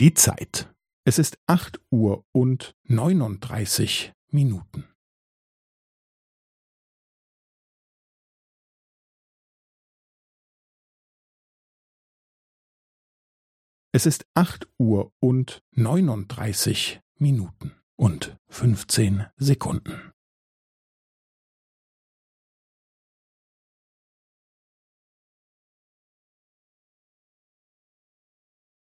Die Zeit. Es ist acht Uhr und neununddreißig Minuten. Es ist acht Uhr und neununddreißig Minuten und fünfzehn Sekunden.